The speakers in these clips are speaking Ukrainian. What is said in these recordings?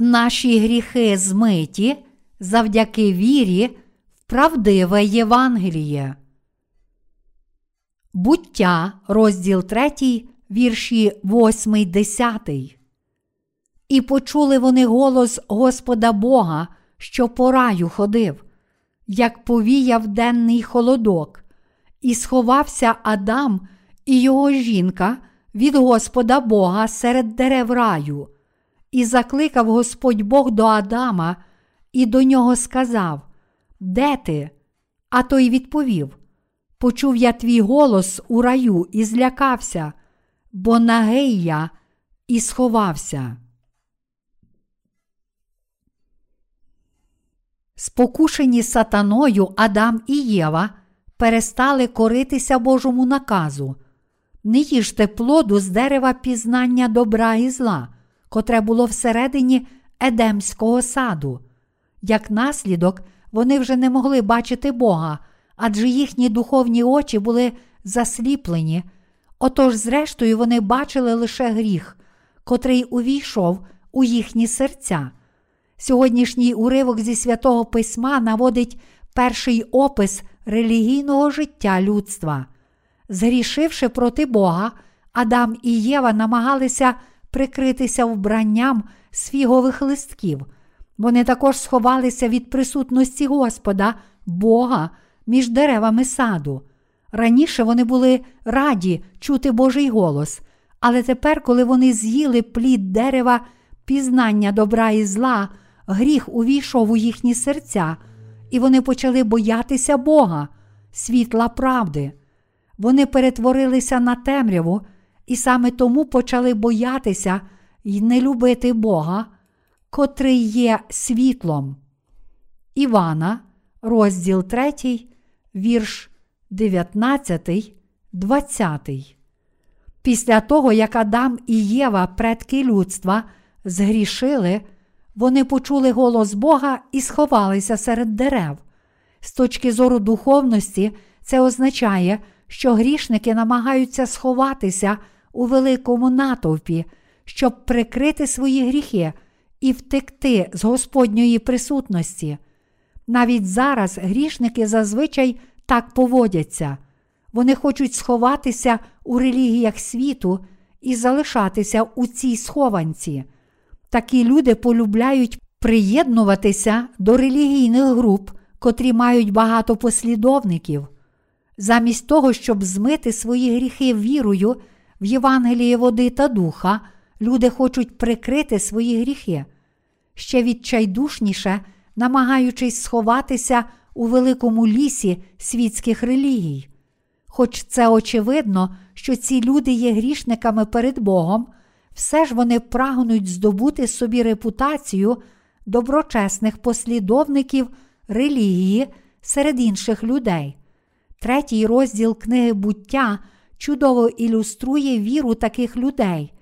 наші гріхи змиті завдяки вірі в правдиве Євангеліє. Буття, розділ 3, вірші 8, 10. І почули вони голос Господа Бога, що по раю ходив, як повіяв денний холодок, і сховався Адам і його жінка від Господа Бога серед дерев раю, і закликав Господь Бог до Адама і до нього сказав: Де ти? А той відповів: Почув я твій голос у раю і злякався, бо нагий я і сховався. Спокушені сатаною Адам і Єва перестали коритися Божому наказу. Не їжте плоду з дерева пізнання добра і зла, котре було всередині Едемського саду. Як наслідок, вони вже не могли бачити Бога, адже їхні духовні очі були засліплені. Отож, зрештою, вони бачили лише гріх, котрий увійшов у їхні серця. Сьогоднішній уривок зі святого письма наводить перший опис релігійного життя людства. Згрішивши проти Бога, Адам і Єва намагалися прикритися вбранням з фігових листків. Вони також сховалися від присутності Господа, Бога між деревами саду. Раніше вони були раді чути Божий голос, але тепер, коли вони з'їли плід дерева пізнання добра і зла, гріх увійшов у їхні серця, і вони почали боятися Бога, світла правди. Вони перетворилися на темряву і саме тому почали боятися й не любити Бога, котрий є світлом. Івана, розділ 3, вірш 19, 20. Після того, як Адам і Єва, предки людства, згрішили, вони почули голос Бога і сховалися серед дерев. З точки зору духовності, це означає, що грішники намагаються сховатися у великому натовпі, щоб прикрити свої гріхи і втекти з Господньої присутності. Навіть зараз грішники зазвичай так поводяться. Вони хочуть сховатися у релігіях світу і залишатися у цій схованці. Такі люди полюбляють приєднуватися до релігійних груп, котрі мають багато послідовників. Замість того, щоб змити свої гріхи вірою в Євангеліє води та духа, люди хочуть прикрити свої гріхи. Ще відчайдушніше, намагаючись сховатися у великому лісі світських релігій. Хоч це очевидно, що ці люди є грішниками перед Богом, все ж вони прагнуть здобути собі репутацію доброчесних послідовників релігії серед інших людей. Третій розділ книги буття чудово ілюструє віру таких людей.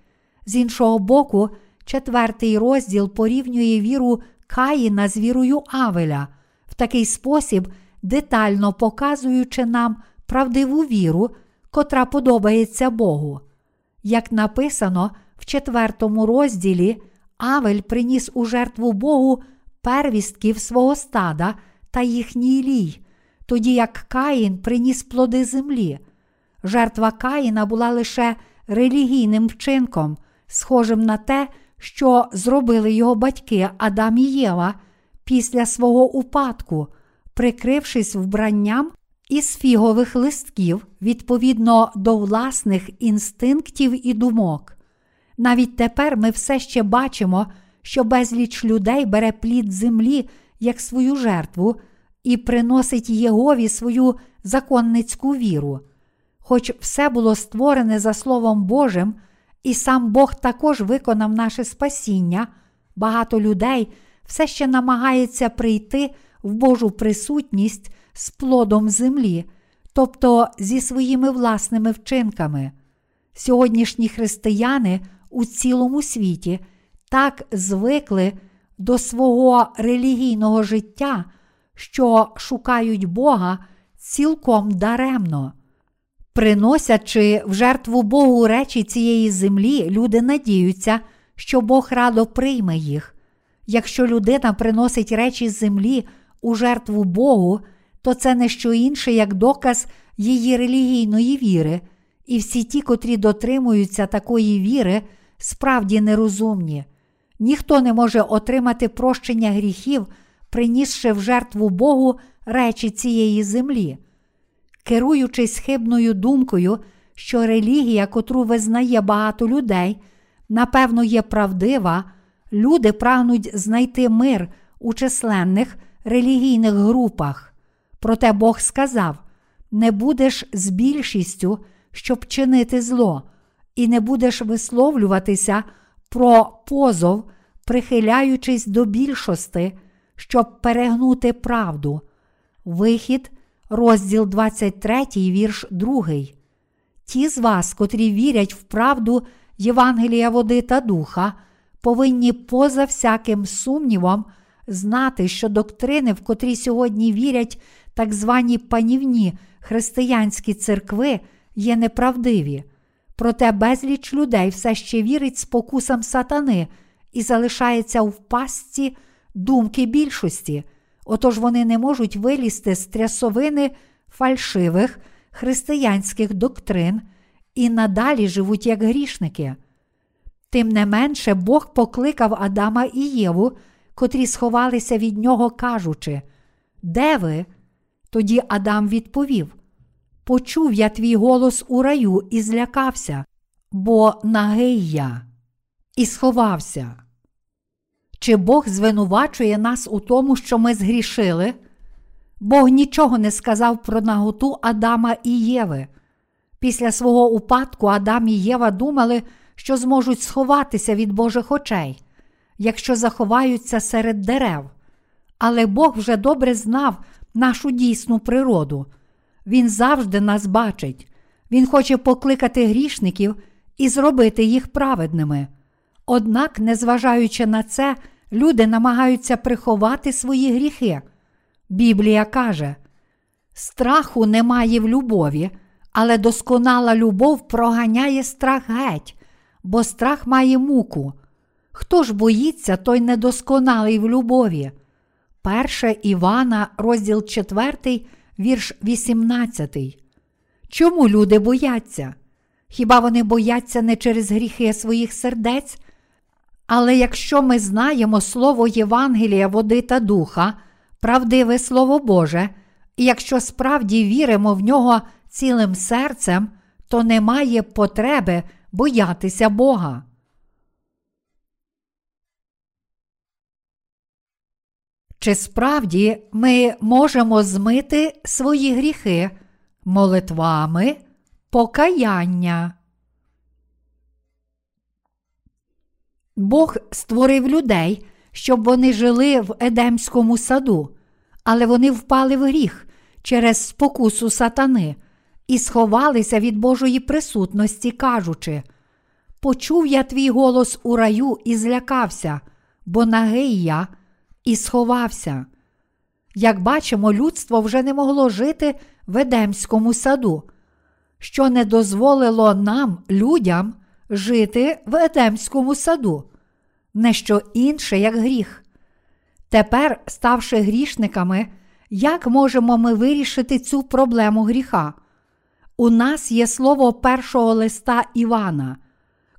З іншого боку, четвертий розділ порівнює віру Каїна з вірою Авеля, в такий спосіб, детально показуючи нам правдиву віру, котра подобається Богу. Як написано в четвертому розділі, Авель приніс у жертву Богу первістків свого стада та їхній лій, тоді як Каїн приніс плоди землі. Жертва Каїна була лише релігійним вчинком, схожим на те, що зробили його батьки Адам і Єва після свого упадку, прикрившись вбранням із фігових листків відповідно до власних інстинктів і думок. Навіть тепер ми все ще бачимо, що безліч людей бере плід землі як свою жертву і приносить Єгові свою законницьку віру. Хоч все було створене за Словом Божим, і сам Бог також виконав наше спасіння, багато людей все ще намагається прийти в Божу присутність з плодом землі, тобто зі своїми власними вчинками. Сьогоднішні християни у цілому світі так звикли до свого релігійного життя, що шукають Бога цілком даремно. Приносячи в жертву Богу речі цієї землі, люди надіються, що Бог радо прийме їх. Якщо людина приносить речі землі у жертву Богу, то це не що інше, як доказ її релігійної віри, і всі ті, котрі дотримуються такої віри, справді нерозумні. Ніхто не може отримати прощення гріхів, принісши в жертву Богу речі цієї землі. Керуючись хибною думкою, що релігія, котру визнає багато людей, напевно, є правдива, люди прагнуть знайти мир у численних релігійних групах. Проте Бог сказав: не будеш з більшістю, щоб чинити зло, і не будеш висловлюватися про позов, прихиляючись до більшости, щоб перегнути правду. Вихід, розділ 23, вірш 2. Ті з вас, котрі вірять в правду Євангелія води та духа, повинні поза всяким сумнівом знати, що доктрини, в котрі сьогодні вірять так звані панівні християнські церкви, є неправдиві. Проте безліч людей все ще вірить спокусам сатани і залишається в пастці думки більшості, отож вони не можуть вилізти з трясовини фальшивих християнських доктрин і надалі живуть як грішники. Тим не менше, Бог покликав Адама і Єву, котрі сховалися від нього, кажучи: Де ви? Тоді Адам відповів: Почув я твій голос у раю і злякався, бо нагий я, і сховався. Чи Бог звинувачує нас у тому, що ми згрішили? Бог нічого не сказав про наготу Адама і Єви. Після свого упадку Адам і Єва думали, що зможуть сховатися від Божих очей, якщо заховаються серед дерев. Але Бог вже добре знав нашу дійсну природу. Він завжди нас бачить, Він хоче покликати грішників і зробити їх праведними. Однак, незважаючи на це, люди намагаються приховати свої гріхи. Біблія каже: страху немає в любові, але досконала любов проганяє страх геть, бо страх має муку. Хто ж боїться, той недосконалий в любові. Перше Івана, розділ 4, вірш 18. Чому люди бояться? Хіба вони бояться не через гріхи своїх сердець? Але якщо ми знаємо Слово Євангелія, води та духа, правдиве Слово Боже, і якщо справді віримо в нього цілим серцем, то немає потреби боятися Бога. Чи справді ми можемо змити свої гріхи молитвами покаяння? Бог створив людей, щоб вони жили в Едемському саду, але вони впали в гріх через спокусу сатани і сховалися від Божої присутності, кажучи: Почув я твій голос у раю і злякався, бо нагий я і сховався. Як бачимо, людство вже не могло жити в Едемському саду, що не дозволило нам, людям, жити в Едемському саду, не що інше, як гріх. Тепер, ставши грішниками, як можемо ми вирішити цю проблему гріха? У нас є слово першого листа Івана.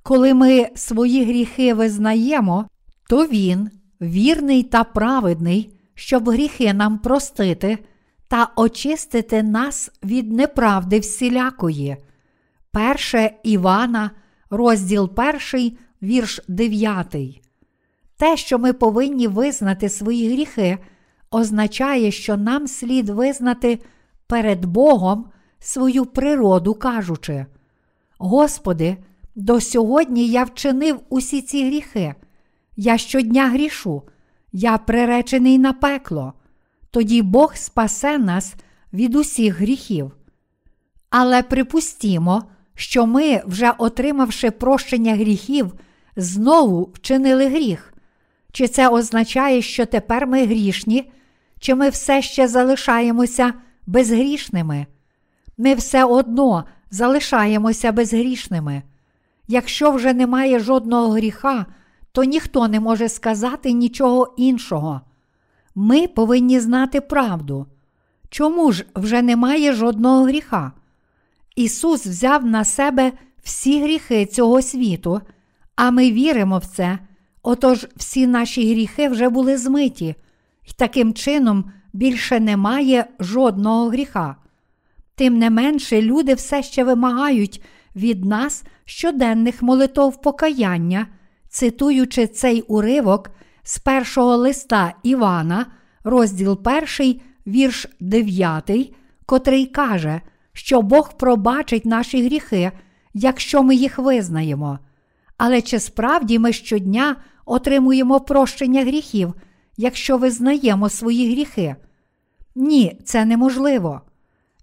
Коли ми свої гріхи визнаємо, то Він, вірний та праведний, щоб гріхи нам простити та очистити нас від неправди всілякої. Перше Івана, розділ 1, вірш 9. Те, що ми повинні визнати свої гріхи, означає, що нам слід визнати перед Богом свою природу, кажучи: Господи, до сьогодні я вчинив усі ці гріхи. Я щодня грішу, я приречений на пекло. Тоді Бог спасе нас від усіх гріхів. Але припустімо, що ми, вже отримавши прощення гріхів, знову вчинили гріх. Чи це означає, що тепер ми грішні, чи ми все ще залишаємося безгрішними? Ми все одно залишаємося безгрішними. Якщо вже немає жодного гріха, то ніхто не може сказати нічого іншого. Ми повинні знати правду. Чому ж вже немає жодного гріха? Ісус взяв на себе всі гріхи цього світу, а ми віримо в це. Отож всі наші гріхи вже були змиті, і таким чином більше немає жодного гріха. Тим не менше, люди все ще вимагають від нас щоденних молитов покаяння, цитуючи цей уривок з першого листа Івана, розділ 1, вірш 9, котрий каже, що Бог пробачить наші гріхи, якщо ми їх визнаємо. Але чи справді ми щодня отримуємо прощення гріхів, якщо визнаємо свої гріхи? Ні, це неможливо.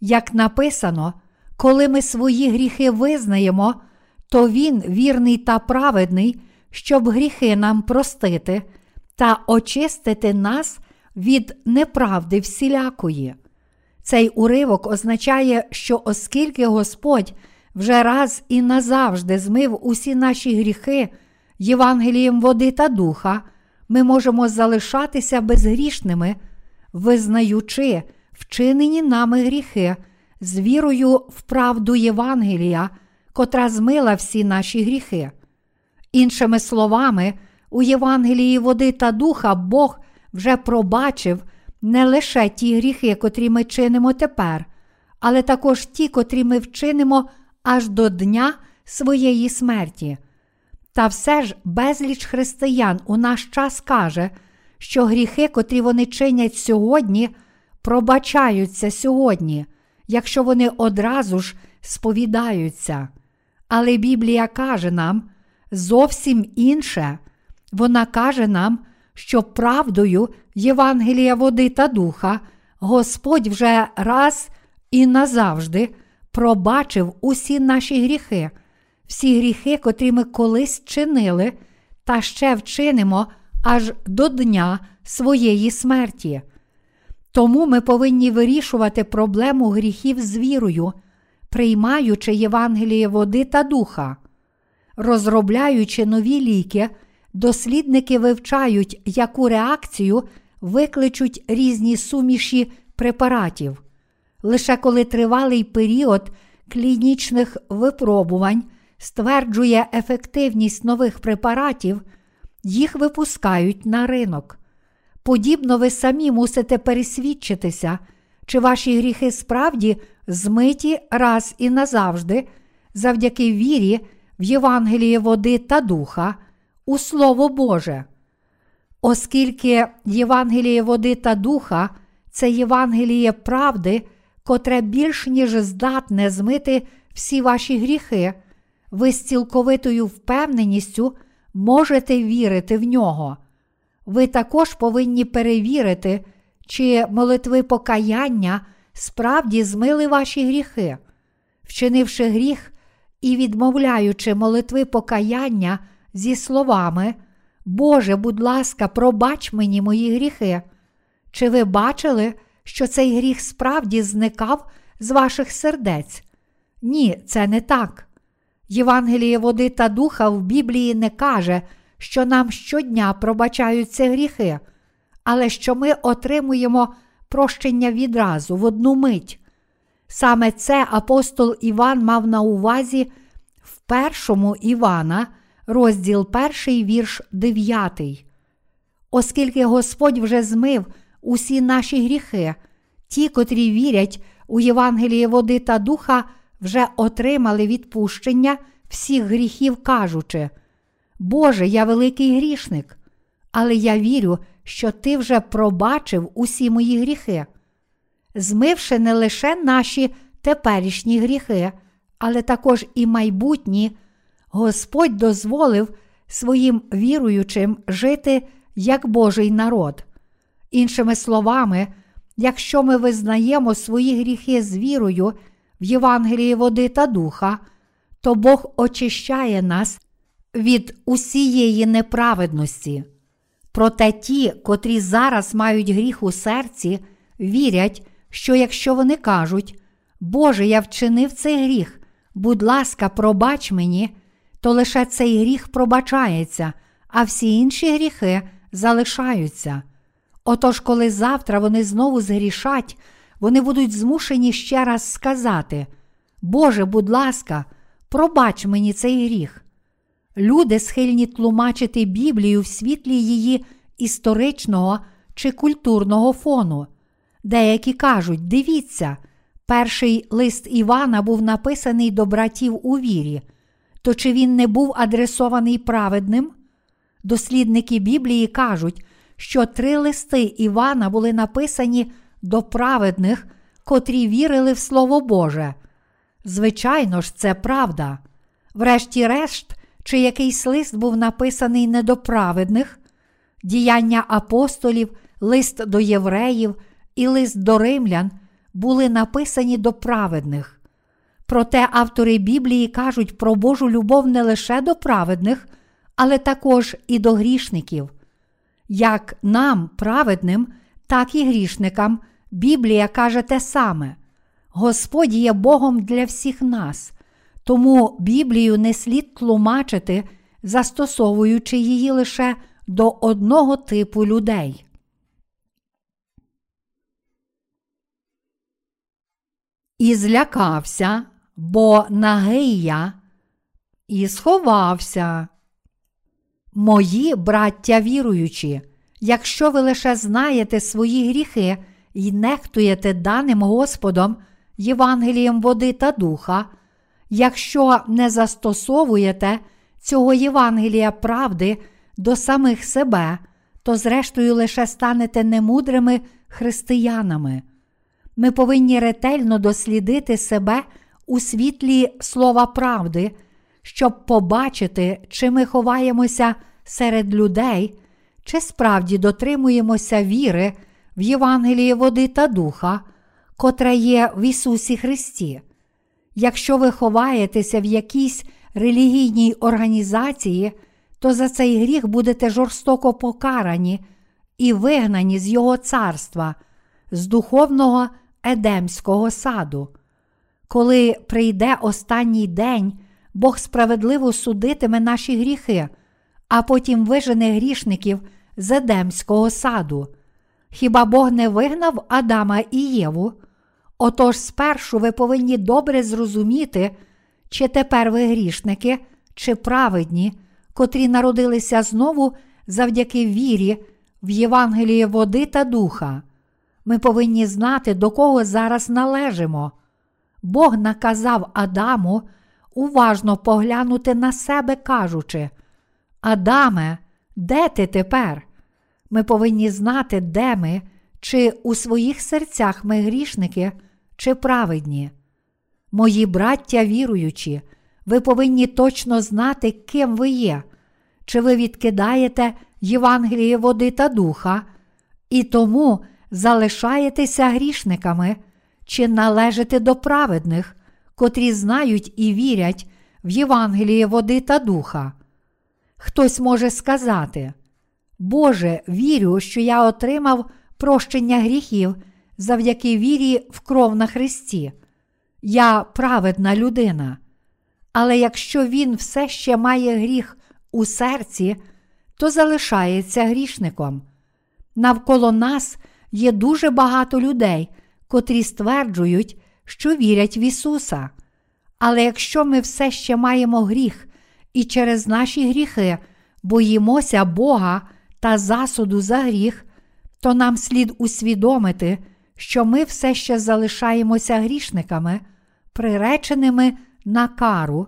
Як написано, коли ми свої гріхи визнаємо, то Він вірний та праведний, щоб гріхи нам простити та очистити нас від неправди всілякої. Цей уривок означає, що оскільки Господь вже раз і назавжди змив усі наші гріхи Євангелієм води та духа, ми можемо залишатися безгрішними, визнаючи вчинені нами гріхи з вірою в правду Євангелія, котра змила всі наші гріхи. Іншими словами, у Євангелії води та духа Бог вже пробачив не лише ті гріхи, котрі ми чинимо тепер, але також ті, котрі ми вчинимо аж до дня своєї смерті. Та все ж безліч християн у наш час каже, що гріхи, котрі вони чинять сьогодні, пробачаються сьогодні, якщо вони одразу ж сповідаються. Але Біблія каже нам зовсім інше. Вона каже нам, що правдою Євангелія води та духа Господь вже раз і назавжди пробачив усі наші гріхи, всі гріхи, котрі ми колись чинили, та ще вчинимо аж до дня своєї смерті. Тому ми повинні вирішувати проблему гріхів з вірою, приймаючи Євангеліє води та духа. Розробляючи нові ліки, дослідники вивчають, яку реакцію викличуть різні суміші препаратів. Лише коли тривалий період клінічних випробувань стверджує ефективність нових препаратів, їх випускають на ринок. Подібно ви самі мусите пересвідчитися, чи ваші гріхи справді змиті раз і назавжди, завдяки вірі в Євангеліє води та духа, у Слово Боже. Оскільки Євангеліє води та духа це Євангеліє правди, котре більш ніж здатне змити всі ваші гріхи, ви з цілковитою впевненістю можете вірити в нього. Ви також повинні перевірити, чи молитви покаяння справді змили ваші гріхи. Вчинивши гріх і відмовляючи молитви покаяння зі словами, Боже, будь ласка, пробач мені мої гріхи. Чи ви бачили, що цей гріх справді зникав з ваших сердець? Ні, це не так. Євангеліє води та духа в Біблії не каже, що нам щодня пробачаються гріхи, але що ми отримуємо прощення відразу в одну мить. Саме це апостол Іван мав на увазі в першому Івана, розділ 1, вірш 9. Оскільки Господь вже змив усі наші гріхи, ті, котрі вірять у Євангеліє води та духа, вже отримали відпущення всіх гріхів, кажучи, Боже, я великий грішник, але я вірю, що Ти вже пробачив усі мої гріхи, змивши не лише наші теперішні гріхи, але також і майбутні, Господь дозволив своїм віруючим жити як Божий народ. Іншими словами, якщо ми визнаємо свої гріхи з вірою в Євангелії води та духа, то Бог очищає нас від усієї неправедності. Проте ті, котрі зараз мають гріх у серці, вірять, що якщо вони кажуть, Боже, я вчинив цей гріх, будь ласка, пробач мені, то лише цей гріх пробачається, а всі інші гріхи залишаються. Отож, коли завтра вони знову згрішать, вони будуть змушені ще раз сказати: Боже, будь ласка, пробач мені цей гріх. Люди схильні тлумачити Біблію в світлі її історичного чи культурного фону. Деякі кажуть: дивіться, перший лист Івана був написаний до братів у вірі, то чи він не був адресований праведним? Дослідники Біблії кажуть, що три листи Івана були написані до праведних, котрі вірили в Слово Боже. Звичайно ж, це правда. Врешті-решт, чи якийсь лист був написаний не до праведних, діяння апостолів, лист до євреїв і лист до римлян були написані до праведних. Проте автори Біблії кажуть про Божу любов не лише до праведних, але також і до грішників. Як нам, праведним, так і грішникам, Біблія каже те саме: Господь є Богом для всіх нас, тому Біблію не слід тлумачити, застосовуючи її лише до одного типу людей. І злякався, бо нагий я, і сховався. Мої браття віруючі, якщо ви лише знаєте свої гріхи і нехтуєте даним Господом, Євангелієм води та духа, якщо не застосовуєте цього Євангелія правди до самих себе, то зрештою лише станете немудрими християнами. Ми повинні ретельно дослідити себе у світлі слова правди, щоб побачити, чи ми ховаємося серед людей, чи справді дотримуємося віри в Євангелії води та духа, котра є в Ісусі Христі. Якщо ви ховаєтеся в якійсь релігійній організації, то за цей гріх будете жорстоко покарані і вигнані з Його царства, з духовного Едемського саду. Коли прийде останній день, Бог справедливо судитиме наші гріхи, а потім вижене грішників з Едемського саду. Хіба Бог не вигнав Адама і Єву? Отож спершу ви повинні добре зрозуміти, чи тепер ви грішники, чи праведні, котрі народилися знову завдяки вірі в Євангеліє води та духа. Ми повинні знати, до кого зараз належимо. Бог наказав Адаму уважно поглянути на себе, кажучи: Адаме, де ти тепер? Ми повинні знати, де ми, чи у своїх серцях ми грішники, чи праведні. Мої браття віруючі, ви повинні точно знати, ким ви є, чи ви відкидаєте Євангеліє води та духа, і тому залишаєтеся грішниками, чи належите до праведних, котрі знають і вірять в Євангеліє води та духа. Хтось може сказати, Боже, вірю, що я отримав прощення гріхів завдяки вірі в кров на Христі. Я праведна людина. Але якщо він все ще має гріх у серці, то залишається грішником. Навколо нас є дуже багато людей, котрі стверджують, що вірять в Ісуса. Але якщо ми все ще маємо гріх і через наші гріхи боїмося Бога та засуду за гріх, то нам слід усвідомити, що ми все ще залишаємося грішниками, приреченими на кару,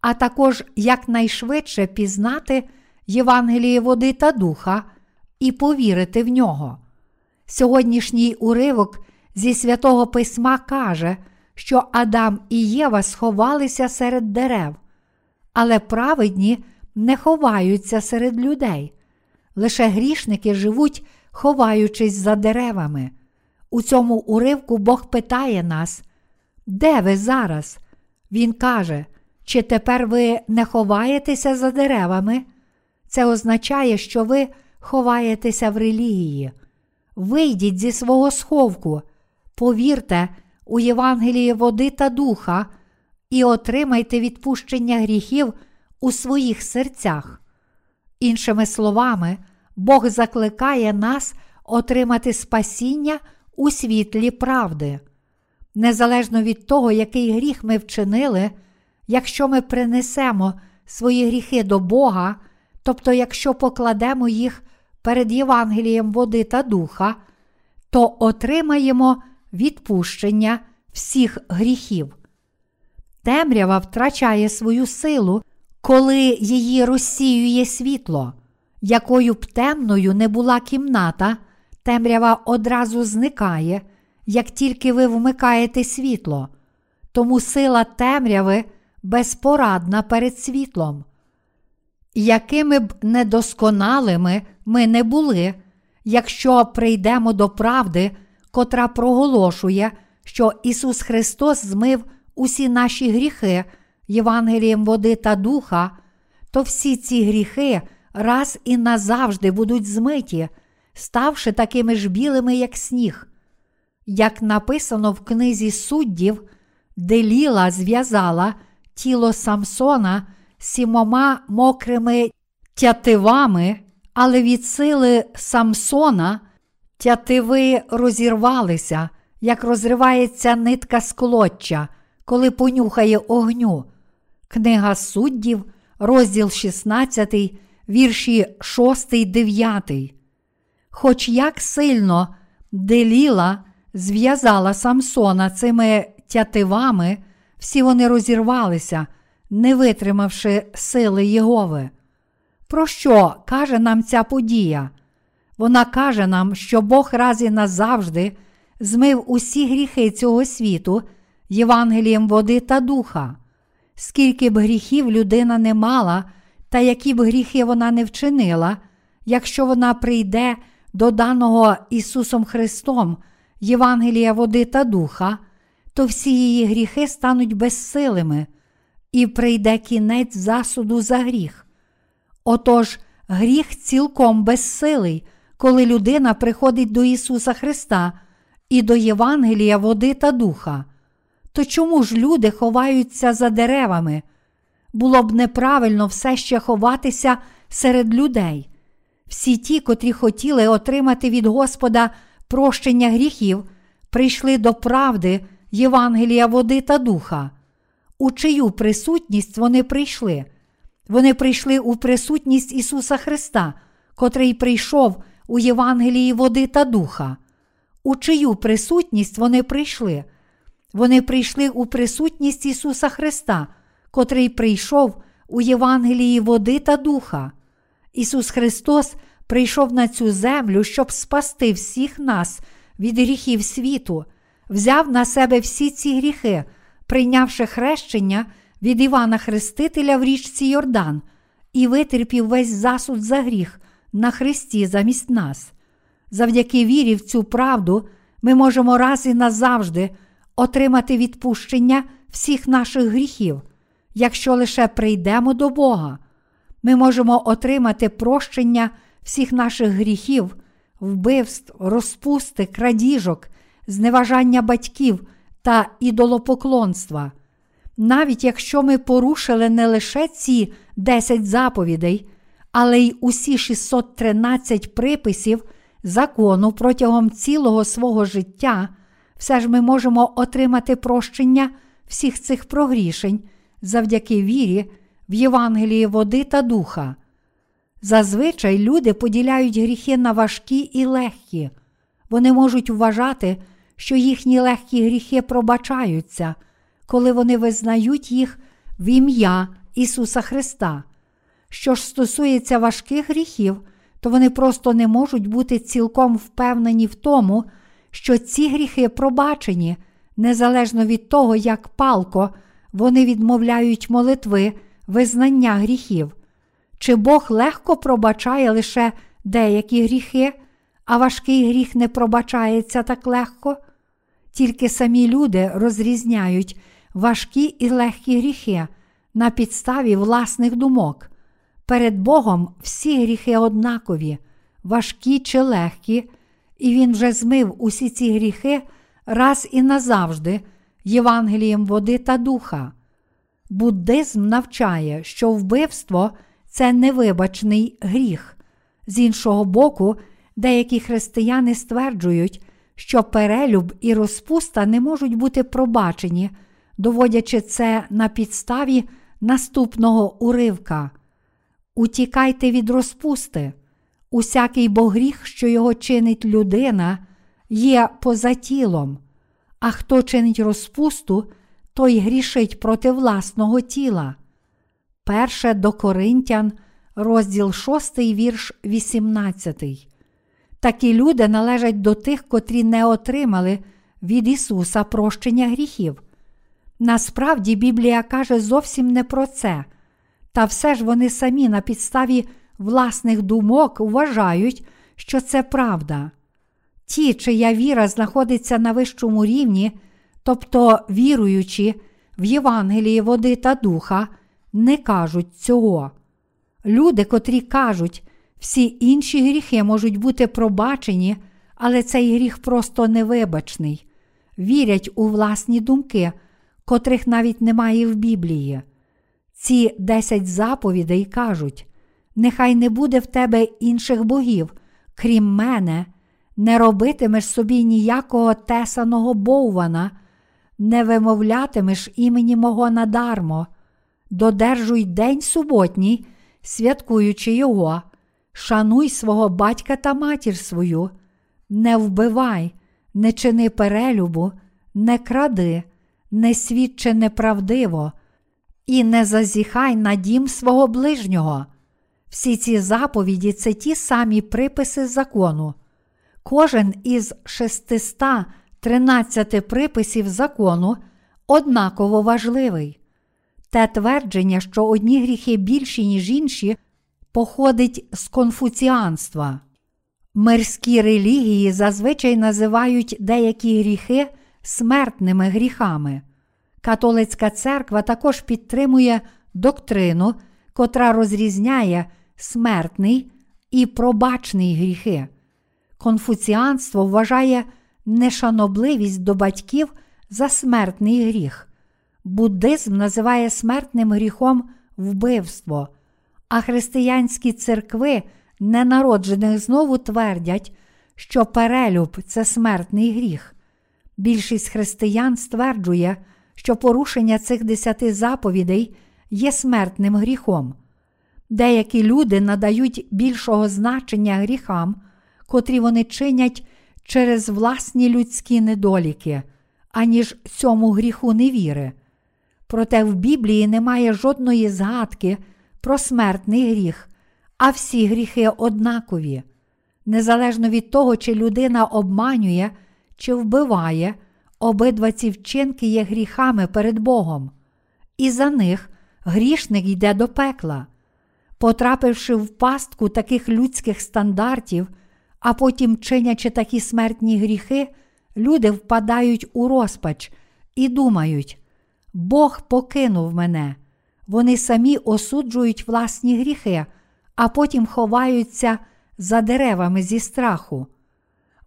а також якнайшвидше пізнати Євангеліє води та духа і повірити в нього. Сьогоднішній уривок зі святого Письма каже, що Адам і Єва сховалися серед дерев, але праведні не ховаються серед людей. Лише грішники живуть, ховаючись за деревами. У цьому уривку Бог питає нас, де ви зараз? Він каже, чи тепер ви не ховаєтеся за деревами? Це означає, що ви ховаєтеся в релігії. Вийдіть зі свого сховку, повірте у Євангеліє води та духа і отримайте відпущення гріхів у своїх серцях. Іншими словами, Бог закликає нас отримати спасіння у світлі правди. Незалежно від того, який гріх ми вчинили, якщо ми принесемо свої гріхи до Бога, тобто якщо покладемо їх перед Євангелієм води та духа, то отримаємо відпущення всіх гріхів. Темрява втрачає свою силу, коли її розсіює світло, якою б темною не була кімната, темрява одразу зникає, як тільки ви вмикаєте світло, тому сила темряви безпорадна перед світлом. Якими б недосконалими ми не були, якщо прийдемо до правди, котра проголошує, що Ісус Христос змив усі наші гріхи Євангелієм води та духа, то всі ці гріхи раз і назавжди будуть змиті, ставши такими ж білими, як сніг. Як написано в книзі суддів, Деліла зв'язала тіло Самсона сімома мокрими тятивами, але від сили Самсона тятиви розірвалися, як розривається нитка сколоччя, коли понюхає огню. Книга суддів, розділ 16, вірші 6, 9. Хоч як сильно Деліла зв'язала Самсона цими тятивами, всі вони розірвалися, не витримавши сили Єгови. Про що каже нам ця подія? Вона каже нам, що Бог раз і назавжди змив усі гріхи цього світу Євангелієм води та духа. Скільки б гріхів людина не мала, та які б гріхи вона не вчинила, якщо вона прийде до даного Ісусом Христом Євангелія води та духа, то всі її гріхи стануть безсилими, і прийде кінець засуду за гріх. Отож, гріх цілком безсилий, коли людина приходить до Ісуса Христа і до Євангелія води та духа. То чому ж люди ховаються за деревами? Було б неправильно все ще ховатися серед людей. Всі ті, котрі хотіли отримати від Господа прощення гріхів, прийшли до правди Євангелія води та духа. У чию присутність вони прийшли? Вони прийшли у присутність Ісуса Христа, котрий прийшов у Євангелії води та духа. У чию присутність вони прийшли? Вони прийшли у присутність Ісуса Христа, котрий прийшов у Євангелії води та духа. Ісус Христос прийшов на цю землю, щоб спасти всіх нас від гріхів світу, взяв на себе всі ці гріхи, прийнявши хрещення від Івана Хрестителя в річці Йордан, і витерпів весь засуд за гріх на Христі замість нас. Завдяки вірі в цю правду ми можемо раз і назавжди отримати відпущення всіх наших гріхів, якщо лише прийдемо до Бога. Ми можемо отримати прощення всіх наших гріхів, вбивств, розпусти, крадіжок, зневажання батьків та ідолопоклонства. Навіть якщо ми порушили не лише ці 10 заповідей, але й усі 613 приписів закону протягом цілого свого життя, все ж ми можемо отримати прощення всіх цих прогрішень завдяки вірі в Євангелії води та духа. Зазвичай люди поділяють гріхи на важкі і легкі. Вони можуть вважати, що їхні легкі гріхи пробачаються, коли вони визнають їх в ім'я Ісуса Христа. Що ж стосується важких гріхів, то вони просто не можуть бути цілком впевнені в тому, що ці гріхи пробачені, незалежно від того, як палко вони відмовляють молитви визнання гріхів. Чи Бог легко пробачає лише деякі гріхи, а важкий гріх не пробачається так легко? Тільки самі люди розрізняють важкі і легкі гріхи на підставі власних думок. Перед Богом всі гріхи однакові, важкі чи легкі, і Він вже змив усі ці гріхи раз і назавжди Євангелієм води та духа. Буддизм навчає, що вбивство це невибачний гріх. З іншого боку, деякі християни стверджують, що перелюб і розпуста не можуть бути пробачені, доводячи це на підставі наступного уривка. Утікайте від розпусти. Усякий богріх, що його чинить людина, є поза тілом, а хто чинить розпусту, той грішить проти власного тіла. Перше до Коринтян, розділ 6, вірш 18. Такі люди належать до тих, котрі не отримали від Ісуса прощення гріхів. Насправді Біблія каже зовсім не про це, та все ж вони самі на підставі власних думок вважають, що це правда. Ті, чия віра знаходиться на вищому рівні, тобто віруючи в Євангелії води та духа, не кажуть цього. Люди, котрі кажуть, всі інші гріхи можуть бути пробачені, але цей гріх просто невибачний, вірять у власні думки, котрих навіть немає в Біблії. Ці десять заповідей кажуть: нехай не буде в тебе інших богів, крім мене, не робитимеш собі ніякого тесаного боввана, не вимовлятимеш імені мого надармо, додержуй день суботній, святкуючи його, шануй свого батька та матір свою, не вбивай, не чини перелюбу, не кради, не свідчи неправдиво, і не зазіхай на дім свого ближнього. Всі ці заповіді це ті самі приписи закону. Кожен із 613 приписів закону однаково важливий. Те твердження, що одні гріхи більші, ніж інші, походить з конфуціанства. Мирські релігії зазвичай називають деякі гріхи смертними гріхами. Католицька церква також підтримує доктрину, котра розрізняє смертний і пробачний гріхи. Конфуціанство вважає нешанобливість до батьків за смертний гріх. Буддизм називає смертним гріхом вбивство, а християнські церкви ненароджених знову твердять, що перелюб це смертний гріх. Більшість християн стверджує, що порушення цих десяти заповідей є смертним гріхом. Деякі люди надають більшого значення гріхам, котрі вони чинять через власні людські недоліки, аніж цьому гріху невіри. Проте в Біблії немає жодної згадки про смертний гріх, а всі гріхи однакові. Незалежно від того, чи людина обманює чи вбиває, обидва ці вчинки є гріхами перед Богом, і за них грішник йде до пекла. Потрапивши в пастку таких людських стандартів, а потім чинячи такі смертні гріхи, люди впадають у розпач і думають, Бог покинув мене. Вони самі осуджують власні гріхи, а потім ховаються за деревами зі страху.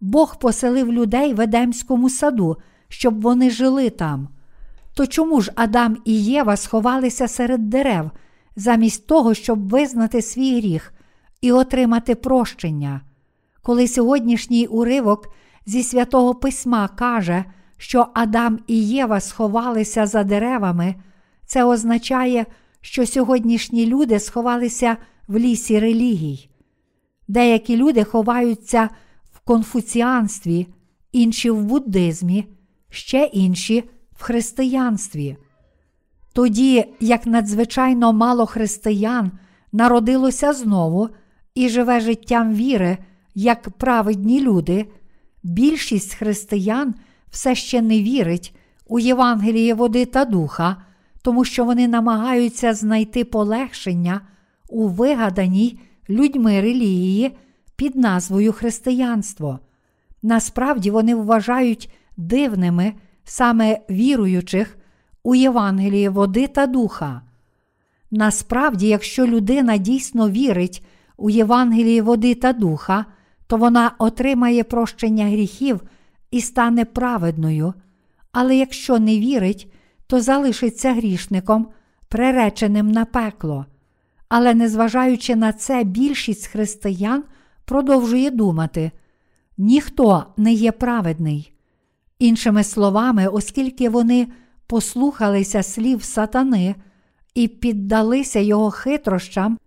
Бог поселив людей в Едемському саду, щоб вони жили там. То чому ж Адам і Єва сховалися серед дерев, замість того, щоб визнати свій гріх і отримати прощення? Коли сьогоднішній уривок зі святого письма каже, що Адам і Єва сховалися за деревами, це означає, що сьогоднішні люди сховалися в лісі релігій. Деякі люди ховаються в конфуціанстві, інші в буддизмі, ще інші в християнстві. Тоді, як надзвичайно мало християн народилося знову і живе життям віри, як праведні люди, більшість християн все ще не вірить у Євангеліє води та духа, тому що вони намагаються знайти полегшення у вигаданій людьми релігії під назвою християнство. Насправді вони вважають дивними саме віруючих у Євангеліє води та духа. Насправді, якщо людина дійсно вірить у Євангеліє води та духа, то вона отримає прощення гріхів і стане праведною, але якщо не вірить, то залишиться грішником, приреченим на пекло. Але незважаючи на це, більшість християн продовжує думати: ніхто не є праведний. Іншими словами, оскільки вони послухалися слів сатани і піддалися його хитрощам,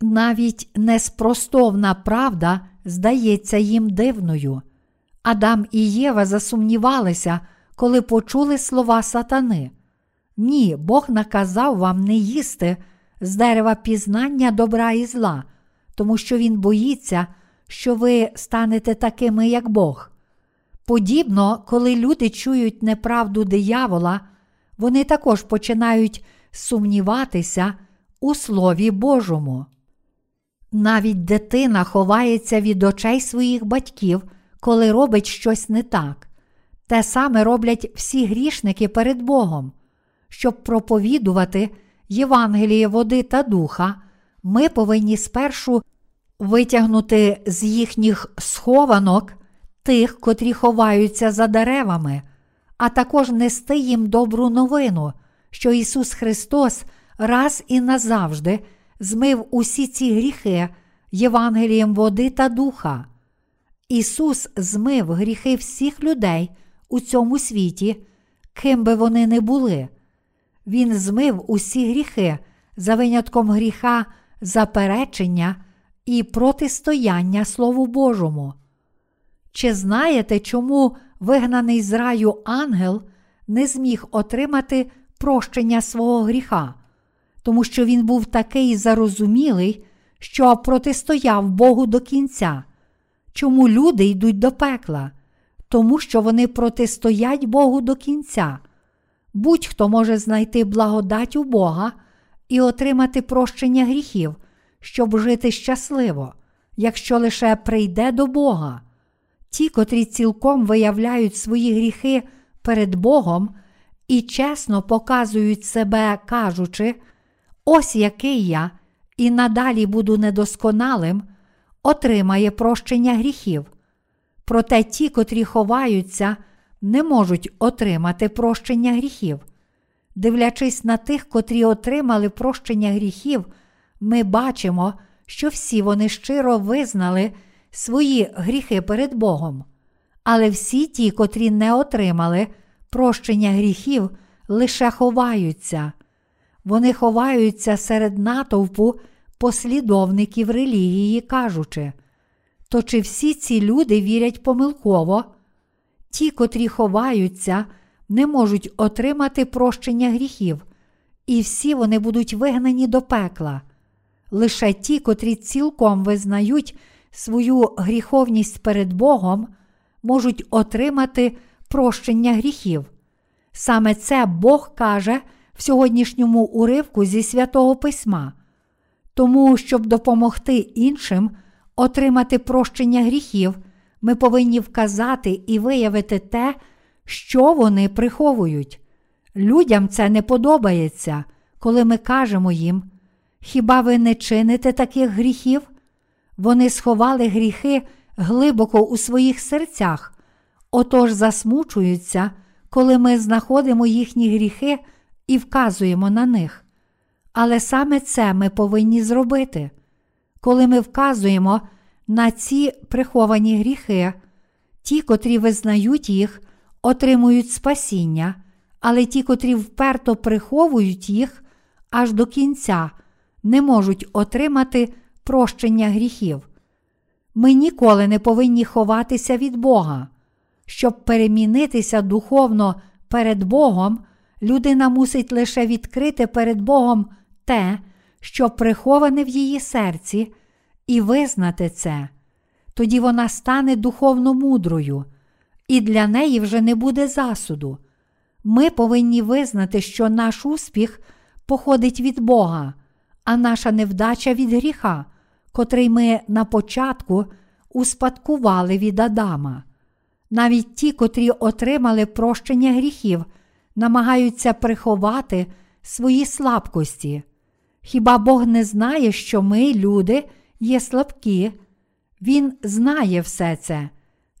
навіть неспростовна правда здається їм дивною. Адам і Єва засумнівалися, коли почули слова сатани. Ні, Бог наказав вам не їсти з дерева пізнання добра і зла, тому що Він боїться, що ви станете такими, як Бог. Подібно, коли люди чують неправду диявола, вони також починають сумніватися у Слові Божому. Навіть дитина ховається від очей своїх батьків, коли робить щось не так. Те саме роблять всі грішники перед Богом. Щоб проповідувати Євангеліє води та духа, ми повинні спершу витягнути з їхніх схованок тих, котрі ховаються за деревами, а також нести їм добру новину, що Ісус Христос раз і назавжди змив усі ці гріхи Євангелієм води та духа. Ісус змив гріхи всіх людей у цьому світі, ким би вони не були. Він змив усі гріхи за винятком гріха заперечення і протистояння Слову Божому. Чи знаєте, чому вигнаний з раю ангел не зміг отримати прощення свого гріха? Тому що він був такий зарозумілий, що протистояв Богу до кінця. Чому люди йдуть до пекла? Тому що вони протистоять Богу до кінця. Будь-хто може знайти благодать у Бога і отримати прощення гріхів, щоб жити щасливо, якщо лише прийде до Бога. Ті, котрі цілком виявляють свої гріхи перед Богом і чесно показують себе, кажучи, ось який я, і надалі буду недосконалим, отримає прощення гріхів. Проте ті, котрі ховаються, не можуть отримати прощення гріхів. Дивлячись на тих, котрі отримали прощення гріхів, ми бачимо, що всі вони щиро визнали свої гріхи перед Богом. Але всі ті, котрі не отримали прощення гріхів, лише ховаються. Вони ховаються серед натовпу послідовників релігії, кажучи, то чи всі ці люди вірять помилково? Ті, котрі ховаються, не можуть отримати прощення гріхів, і всі вони будуть вигнані до пекла. Лише ті, котрі цілком визнають свою гріховність перед Богом, можуть отримати прощення гріхів. Саме це Бог каже в сьогоднішньому уривку зі святого Письма. Тому, щоб допомогти іншим отримати прощення гріхів, ми повинні вказати і виявити те, що вони приховують. Людям це не подобається, коли ми кажемо їм, хіба ви не чините таких гріхів? Вони сховали гріхи глибоко у своїх серцях, отож засмучуються, коли ми знаходимо їхні гріхи і вказуємо на них. Але саме це ми повинні зробити. Коли ми вказуємо на ці приховані гріхи, ті, котрі визнають їх, отримують спасіння, але ті, котрі вперто приховують їх аж до кінця, не можуть отримати прощення гріхів. Ми ніколи не повинні ховатися від Бога. Щоб перемінитися духовно перед Богом, людина мусить лише відкрити перед Богом те, що приховане в її серці, і визнати це. Тоді вона стане духовно мудрою, і для неї вже не буде засуду. Ми повинні визнати, що наш успіх походить від Бога, а наша невдача від гріха, котрий ми на початку успадкували від Адама. Навіть ті, котрі отримали прощення гріхів, намагаються приховати свої слабкості. Хіба Бог не знає, що ми, люди, є слабкі? Він знає все це.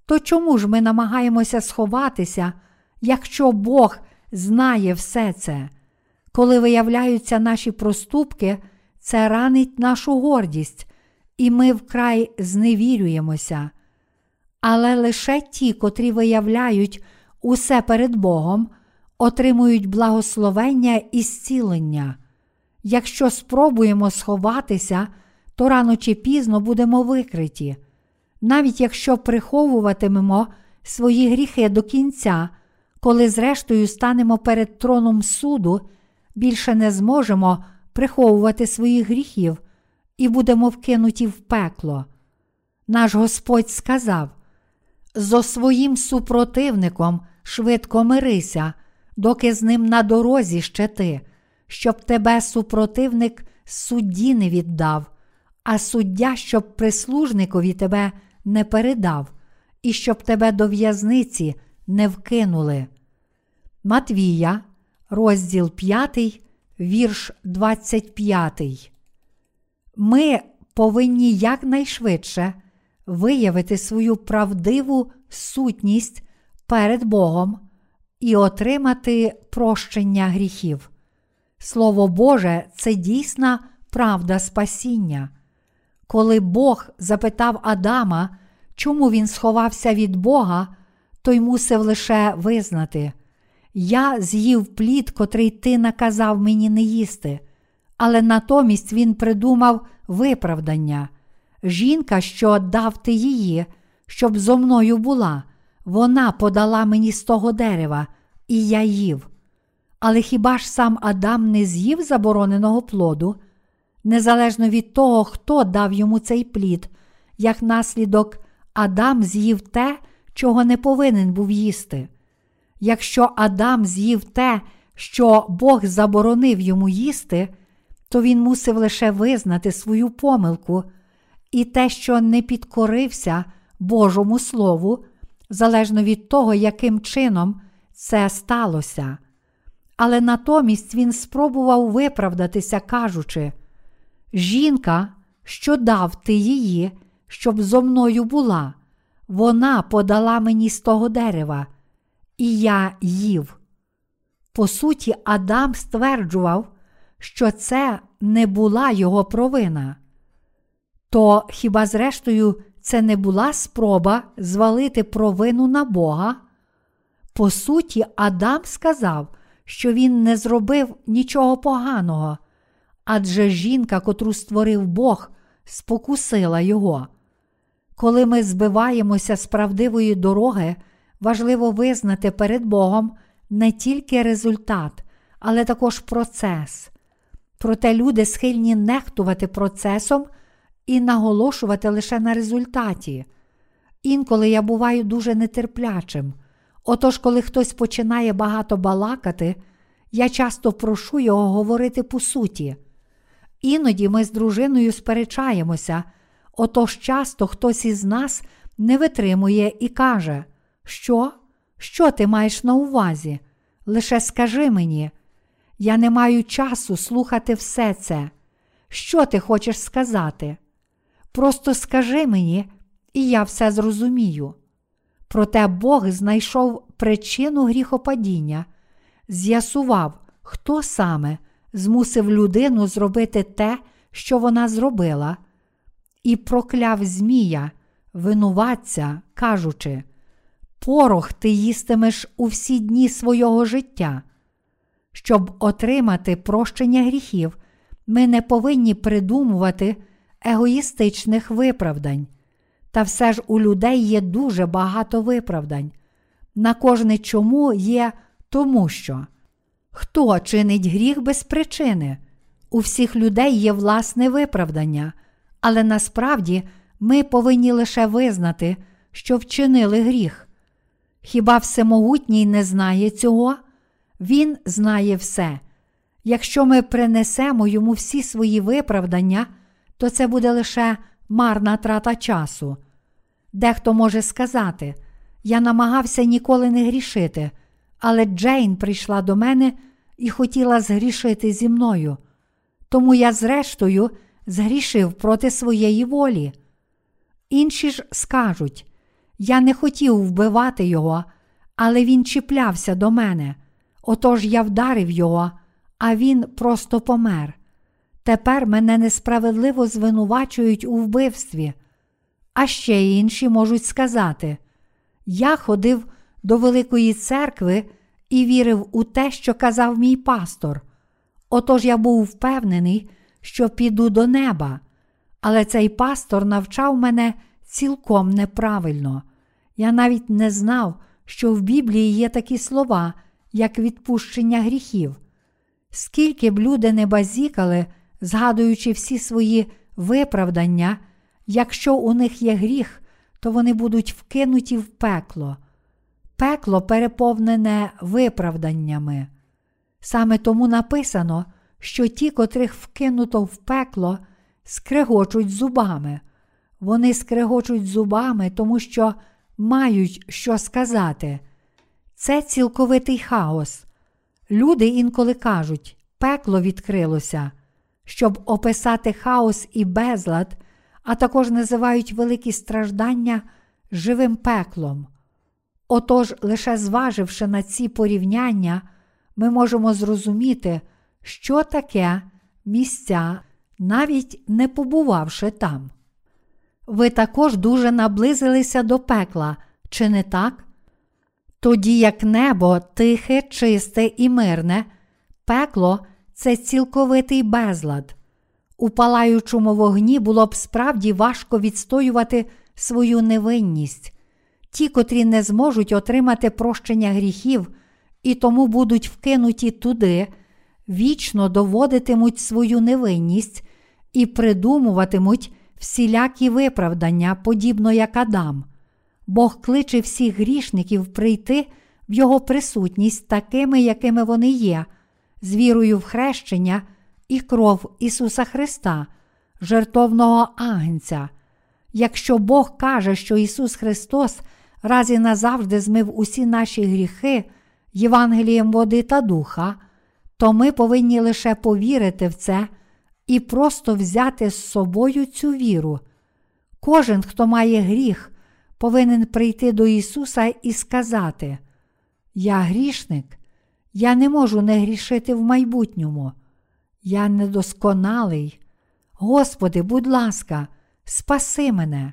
То чому ж ми намагаємося сховатися, якщо Бог знає все це? Коли виявляються наші проступки, це ранить нашу гордість, і ми вкрай зневірюємося. Але лише ті, котрі виявляють усе перед Богом, отримують благословення і зцілення. Якщо спробуємо сховатися, то рано чи пізно будемо викриті. Навіть якщо приховуватимемо свої гріхи до кінця, коли зрештою станемо перед троном суду, більше не зможемо приховувати своїх гріхів і будемо вкинуті в пекло. Наш Господь сказав: зо своїм супротивником швидко мирися, доки з ним на дорозі ще ти, щоб тебе супротивник судді не віддав, а суддя, щоб прислужникові тебе не передав, і щоб тебе до в'язниці не вкинули. Матвія, розділ 5, вірш 25. Ми повинні якнайшвидше виявити свою правдиву сутність перед Богом і отримати прощення гріхів. Слово Боже, це дійсна правда спасіння. Коли Бог запитав Адама, чому він сховався від Бога, той мусив лише визнати. Я з'їв плід, котрий ти наказав мені не їсти, але натомість він придумав виправдання. Жінка, що дав ти її, щоб зо мною була, вона подала мені з того дерева, і я їв. Але хіба ж сам Адам не з'їв забороненого плоду? Незалежно від того, хто дав йому цей плід, як наслідок Адам з'їв те, чого не повинен був їсти. Якщо Адам з'їв те, що Бог заборонив йому їсти, то він мусив лише визнати свою помилку і те, що не підкорився Божому Слову, залежно від того, яким чином це сталося. Але натомість він спробував виправдатися, кажучи: Жінка, що дав ти її, щоб зо мною була, вона подала мені з того дерева, і я їв. По суті, Адам стверджував, що це не була його провина. То хіба, зрештою, це не була спроба звалити провину на Бога? По суті, Адам сказав, що він не зробив нічого поганого, адже жінка, котру створив Бог, спокусила його. Коли ми збиваємося з правдивої дороги, важливо визнати перед Богом не тільки результат, але також процес. Проте люди схильні нехтувати процесом і наголошувати лише на результаті. Інколи я буваю дуже нетерплячим. Отож, коли хтось починає багато балакати, я часто прошу його говорити по суті. Іноді ми з дружиною сперечаємося, отож часто хтось із нас не витримує і каже, що? Що ти маєш на увазі? Лише скажи мені, я не маю часу слухати все це. Що ти хочеш сказати? Просто скажи мені, і я все зрозумію. Проте Бог знайшов причину гріхопадіння, з'ясував, хто саме змусив людину зробити те, що вона зробила, і прокляв Змія, винуватця, кажучи, порох ти їстимеш у всі дні свого життя. Щоб отримати прощення гріхів, ми не повинні придумувати егоїстичних виправдань. Та все ж у людей є дуже багато виправдань. На кожне чому є тому що. Хто чинить гріх без причини? У всіх людей є власне виправдання, але насправді ми повинні лише визнати, що вчинили гріх. Хіба Всемогутній не знає цього? Він знає все. Якщо ми принесемо йому всі свої виправдання, то це буде лише марна трата часу. Дехто може сказати, я намагався ніколи не грішити, але Джейн прийшла до мене і хотіла згрішити зі мною. Тому я, зрештою, згрішив проти своєї волі. Інші ж скажуть, я не хотів вбивати його, але він чіплявся до мене. Отож я вдарив його, а він просто помер. Тепер мене несправедливо звинувачують у вбивстві. А ще інші можуть сказати: Я ходив до Великої церкви і вірив у те, що казав мій пастор. Отож я був впевнений, що піду до неба, але цей пастор навчав мене цілком неправильно. Я навіть не знав, що в Біблії є такі слова, як відпущення гріхів. Скільки б люди не базікали, згадуючи всі свої виправдання, якщо у них є гріх, то вони будуть вкинуті в пекло. Пекло переповнене виправданнями. Саме тому написано, що ті, котрих вкинуто в пекло, скрегочуть зубами. Вони скрегочуть зубами, тому що мають що сказати. Це цілковитий хаос. Люди інколи кажуть, пекло відкрилося, щоб описати хаос і безлад, а також називають великі страждання живим пеклом. Отож, лише зваживши на ці порівняння, ми можемо зрозуміти, що таке місця, навіть не побувавши там. Ви також дуже наблизилися до пекла, чи не так? Тоді як небо тихе, чисте і мирне, пекло це цілковитий безлад. У палаючому вогні було б справді важко відстоювати свою невинність. Ті, котрі не зможуть отримати прощення гріхів і тому будуть вкинуті туди, вічно доводитимуть свою невинність і придумуватимуть всілякі виправдання, подібно як Адам. Бог кличе всіх грішників прийти в Його присутність такими, якими вони є, з вірою в хрещення і кров Ісуса Христа, жертовного агнця. Якщо Бог каже, що Ісус Христос раз і назавжди змив усі наші гріхи Євангелієм води та духа, то ми повинні лише повірити в це і просто взяти з собою цю віру. Кожен, хто має гріх, повинен прийти до Ісуса і сказати: Я грішник, я не можу не грішити в майбутньому. Я недосконалий. Господи, будь ласка, спаси мене.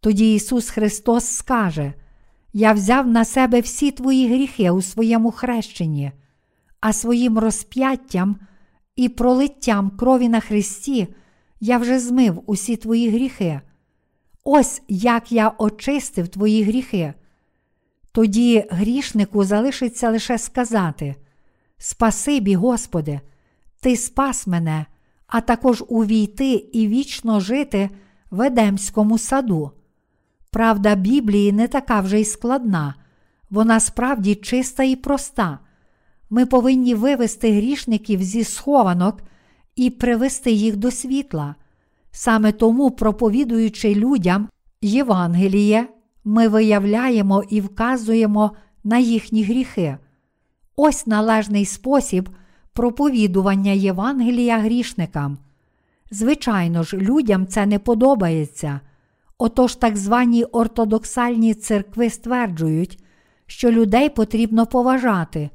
Тоді Ісус Христос скаже: Я взяв на себе всі твої гріхи у своєму хрещенні, а своїм розп'яттям і пролиттям крові на Христі я вже змив усі твої гріхи. Ось як я очистив твої гріхи. Тоді грішнику залишиться лише сказати: Спасибі, Господи, Ти спас мене, а також увійти і вічно жити в Едемському саду. Правда Біблії не така вже й складна, вона справді чиста і проста. Ми повинні вивести грішників зі схованок і привести їх до світла. Саме тому, проповідуючи людям Євангеліє, ми виявляємо і вказуємо на їхні гріхи. Ось належний спосіб проповідування Євангелія грішникам. Звичайно ж, людям це не подобається. Отож так звані ортодоксальні церкви стверджують, що людей потрібно поважати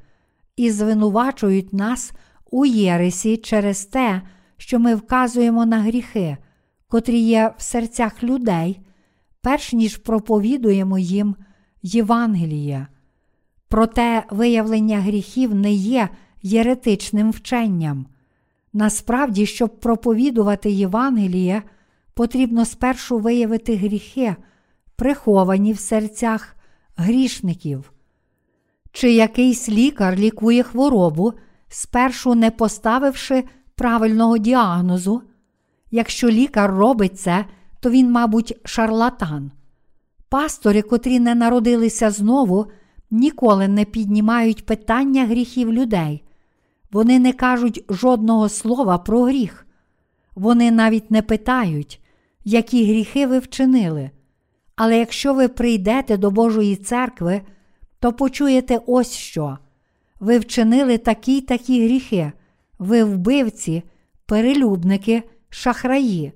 і звинувачують нас у Єресі через те, що ми вказуємо на гріхи, котрі є в серцях людей, перш ніж проповідуємо їм Євангелія. Проте виявлення гріхів не є єретичним вченням. Насправді, щоб проповідувати Євангеліє, потрібно спершу виявити гріхи, приховані в серцях грішників. Чи якийсь лікар лікує хворобу, спершу не поставивши правильного діагнозу? Якщо лікар робить це, то він, мабуть, шарлатан. Пастори, котрі не народилися знову, ніколи не піднімають питання гріхів людей. Вони не кажуть жодного слова про гріх. Вони навіть не питають, які гріхи ви вчинили. Але якщо ви прийдете до Божої церкви, то почуєте ось що. Ви вчинили такі такі гріхи, ви вбивці, перелюбники, шахраї.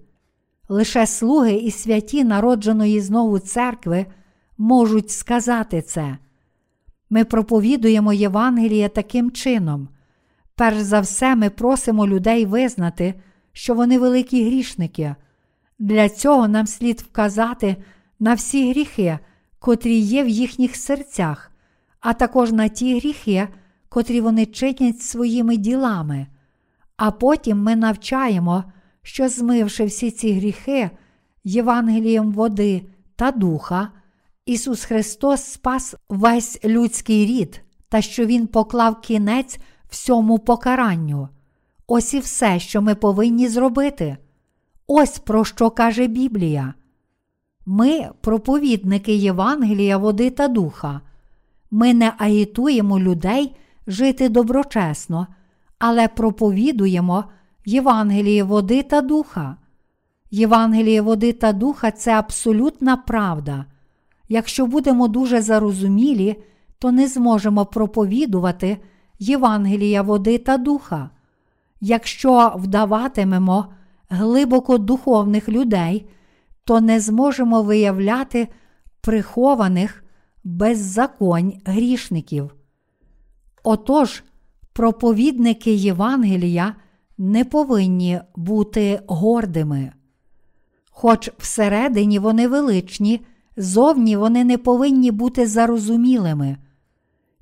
Лише слуги і святі народженої знову церкви можуть сказати це. Ми проповідуємо Євангеліє таким чином. Перш за все, ми просимо людей визнати, що вони великі грішники. Для цього нам слід вказати на всі гріхи, котрі є в їхніх серцях, а також на ті гріхи, котрі вони чинять своїми ділами. А потім ми навчаємо, що, змивши всі ці гріхи Євангелієм води та духа, Ісус Христос спас весь людський рід та що Він поклав кінець всьому покаранню. Ось і все, що ми повинні зробити. Ось про що каже Біблія. Ми проповідники Євангелія, води та духа. Ми не агітуємо людей жити доброчесно, але проповідуємо Євангеліє води та духа. Євангеліє води та духа це абсолютна правда. Якщо будемо дуже зарозумілі, то не зможемо проповідувати Євангелія води та духа. Якщо вдаватимемо глибоко духовних людей, то не зможемо виявляти прихованих беззаконь грішників. Отож, проповідники Євангелія не повинні бути гордими. Хоч всередині вони величні, зовні вони не повинні бути зарозумілими.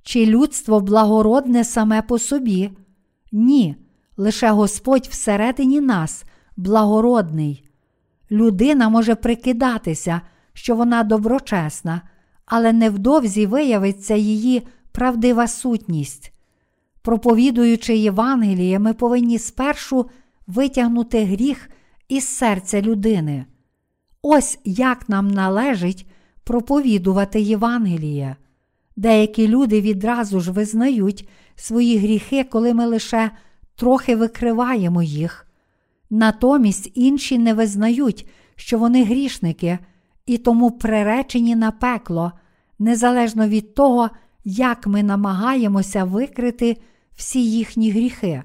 Чи людство благородне саме по собі? Ні, лише Господь всередині нас благородний. Людина може прикидатися, що вона доброчесна, але невдовзі виявиться її правдива сутність. Проповідуючи Євангеліє, ми повинні спершу витягнути гріх із серця людини. Ось як нам належить проповідувати Євангеліє. Деякі люди відразу ж визнають свої гріхи, коли ми лише трохи викриваємо їх. Натомість інші не визнають, що вони грішники, і тому приречені на пекло, незалежно від того, як ми намагаємося викрити всі їхні гріхи.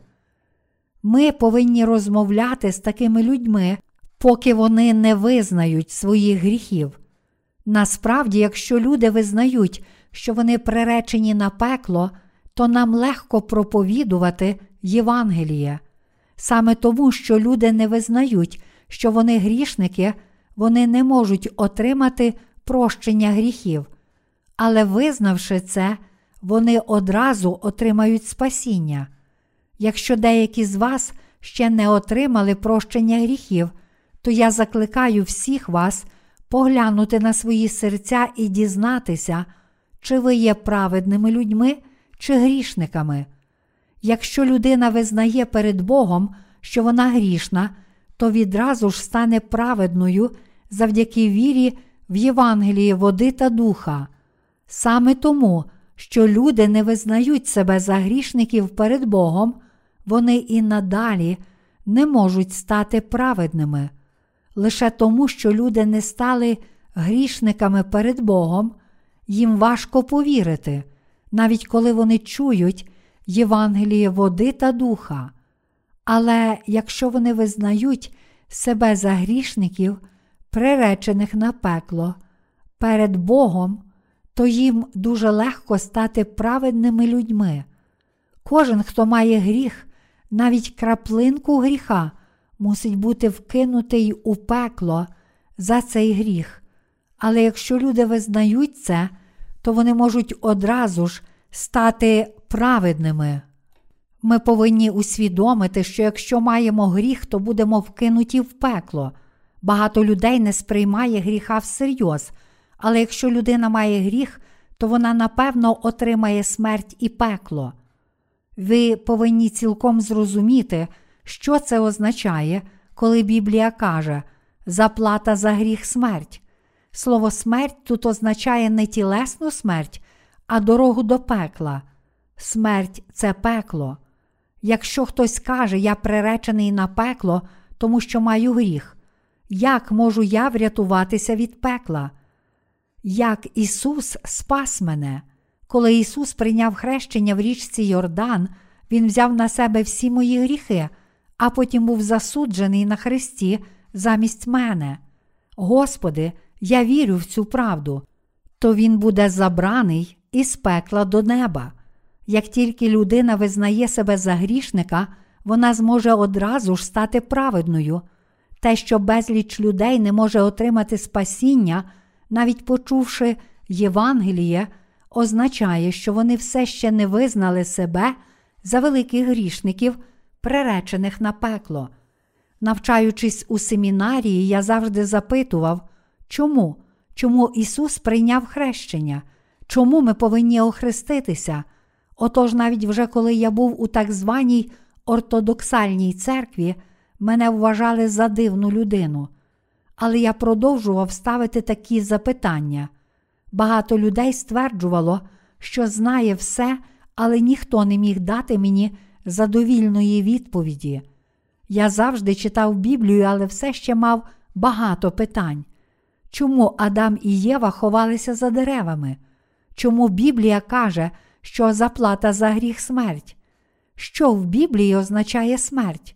Ми повинні розмовляти з такими людьми, поки вони не визнають своїх гріхів. Насправді, якщо люди визнають, що вони приречені на пекло, то нам легко проповідувати Євангеліє. Саме тому, що люди не визнають, що вони грішники, вони не можуть отримати прощення гріхів. Але визнавши це, вони одразу отримають спасіння. Якщо деякі з вас ще не отримали прощення гріхів, то я закликаю всіх вас поглянути на свої серця і дізнатися, чи ви є праведними людьми чи грішниками. Якщо людина визнає перед Богом, що вона грішна, то відразу ж стане праведною завдяки вірі в Євангелії води та духа. Саме тому, що люди не визнають себе за грішників перед Богом, вони і надалі не можуть стати праведними. Лише тому, що люди не стали грішниками перед Богом, їм важко повірити, навіть коли вони чують Євангеліє води та духа. Але якщо вони визнають себе за грішників, приречених на пекло, перед Богом, то їм дуже легко стати праведними людьми. Кожен, хто має гріх, навіть краплинку гріха, мусить бути вкинутий у пекло за цей гріх. Але якщо люди визнають це, то вони можуть одразу ж стати праведними. Ми повинні усвідомити, що якщо маємо гріх, то будемо вкинуті в пекло. Багато людей не сприймає гріха всерйоз, але якщо людина має гріх, то вона напевно отримає смерть і пекло. Ви повинні цілком зрозуміти, що це означає, коли Біблія каже заплата за гріх смерть. Слово смерть тут означає не тілесну смерть, а дорогу до пекла. Смерть це пекло. Якщо хтось каже, я приречений на пекло, тому що маю гріх, як можу я врятуватися від пекла? Як Ісус спас мене? Коли Ісус прийняв хрещення в річці Йордан, Він взяв на себе всі мої гріхи, а потім був засуджений на хресті замість мене. Господи, я вірю в цю правду, то Він буде забраний із пекла до неба. Як тільки людина визнає себе за грішника, вона зможе одразу ж стати праведною. Те, що безліч людей не може отримати спасіння, навіть почувши Євангеліє, означає, що вони все ще не визнали себе за великих грішників, приречених на пекло. Навчаючись у семінарії, я завжди запитував, чому? Чому Ісус прийняв хрещення? Чому ми повинні охреститися? Отож, навіть вже коли я був у так званій ортодоксальній церкві, мене вважали за дивну людину. Але я продовжував ставити такі запитання. Багато людей стверджувало, що знає все, але ніхто не міг дати мені задовільної відповіді. Я завжди читав Біблію, але все ще мав багато питань. Чому Адам і Єва ховалися за деревами? Чому Біблія каже, що заплата за гріх смерть? Що в Біблії означає смерть?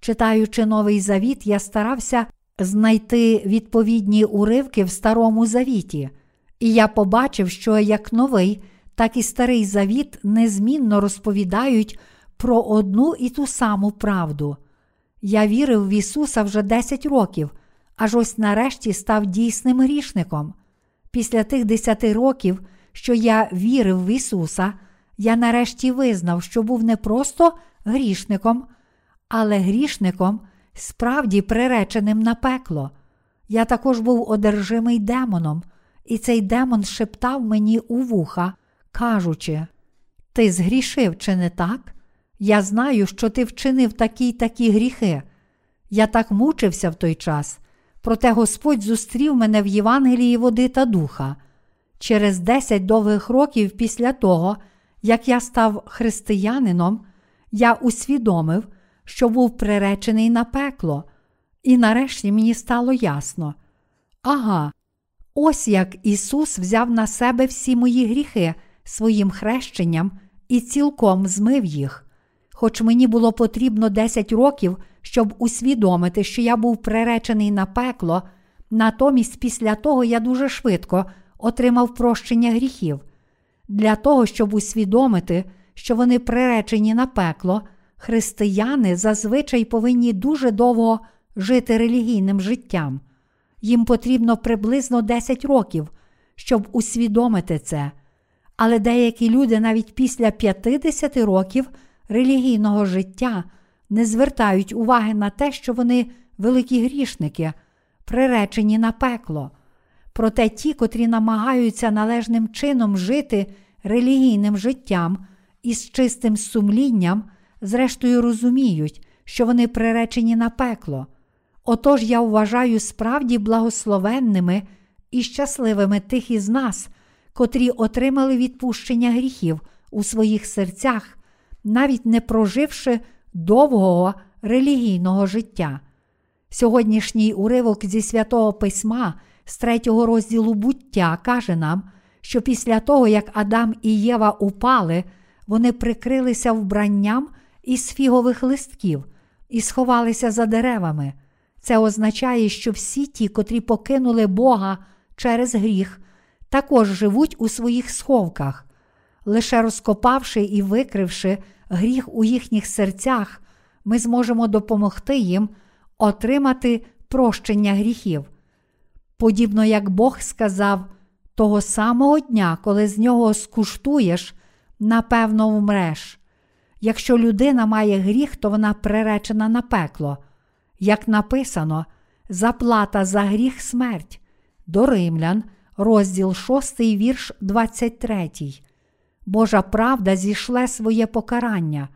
Читаючи Новий Завіт, я старався знайти відповідні уривки в Старому Завіті, і я побачив, що як новий, так і старий завіт незмінно розповідають про одну і ту саму правду. Я вірив в Ісуса вже 10 років, аж ось нарешті став дійсним грішником. Після тих 10 років, що я вірив в Ісуса, я нарешті визнав, що був не просто грішником, але грішником, справді приреченим на пекло. Я також був одержимий демоном, і цей демон шептав мені у вуха, кажучи: Ти згрішив, чи не так? Я знаю, що ти вчинив такі й такі гріхи. Я так мучився в той час, проте Господь зустрів мене в Євангелії води та духа. Через десять довгих років після того, як я став християнином, я усвідомив, що був приречений на пекло, і нарешті мені стало ясно. Ага, ось як Ісус взяв на себе всі мої гріхи своїм хрещенням і цілком змив їх. Хоч мені було потрібно 10 років, щоб усвідомити, що я був приречений на пекло, натомість після того я дуже швидко отримав прощення гріхів. Для того, щоб усвідомити, що вони приречені на пекло, християни зазвичай повинні дуже довго жити релігійним життям. Їм потрібно приблизно 10 років, щоб усвідомити це. Але деякі люди навіть після 50 років релігійного життя не звертають уваги на те, що вони великі грішники, приречені на пекло. Проте ті, котрі намагаються належним чином жити релігійним життям і з чистим сумлінням, зрештою розуміють, що вони приречені на пекло. Отож я вважаю справді благословенними і щасливими тих із нас, котрі отримали відпущення гріхів у своїх серцях, навіть не проживши довгого релігійного життя. Сьогоднішній уривок зі святого письма з третього розділу буття каже нам, що після того, як Адам і Єва упали, вони прикрилися вбранням із фігових листків і сховалися за деревами. Це означає, що всі ті, котрі покинули Бога через гріх, також живуть у своїх сховках. Лише розкопавши і викривши гріх у їхніх серцях, ми зможемо допомогти їм отримати прощення гріхів. Подібно як Бог сказав, того самого дня, коли з нього скуштуєш, напевно, вмреш. Якщо людина має гріх, то вона приречена на пекло. Як написано, заплата за гріх смерть. До Римлян, розділ 6, вірш 23. Божа правда зійшле своє покарання.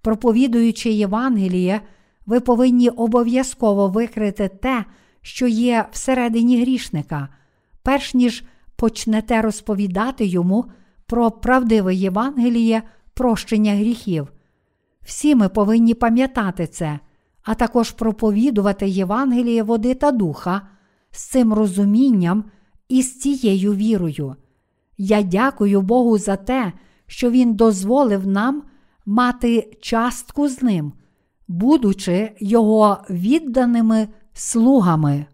Проповідуючи Євангеліє, ви повинні обов'язково викрити те, що є всередині грішника, перш ніж почнете розповідати йому про правдиве Євангеліє прощення гріхів. Всі ми повинні пам'ятати це, а також проповідувати Євангеліє води та духа з цим розумінням і з цією вірою. Я дякую Богу за те, що Він дозволив нам мати частку з ним, будучи Його відданими слугами.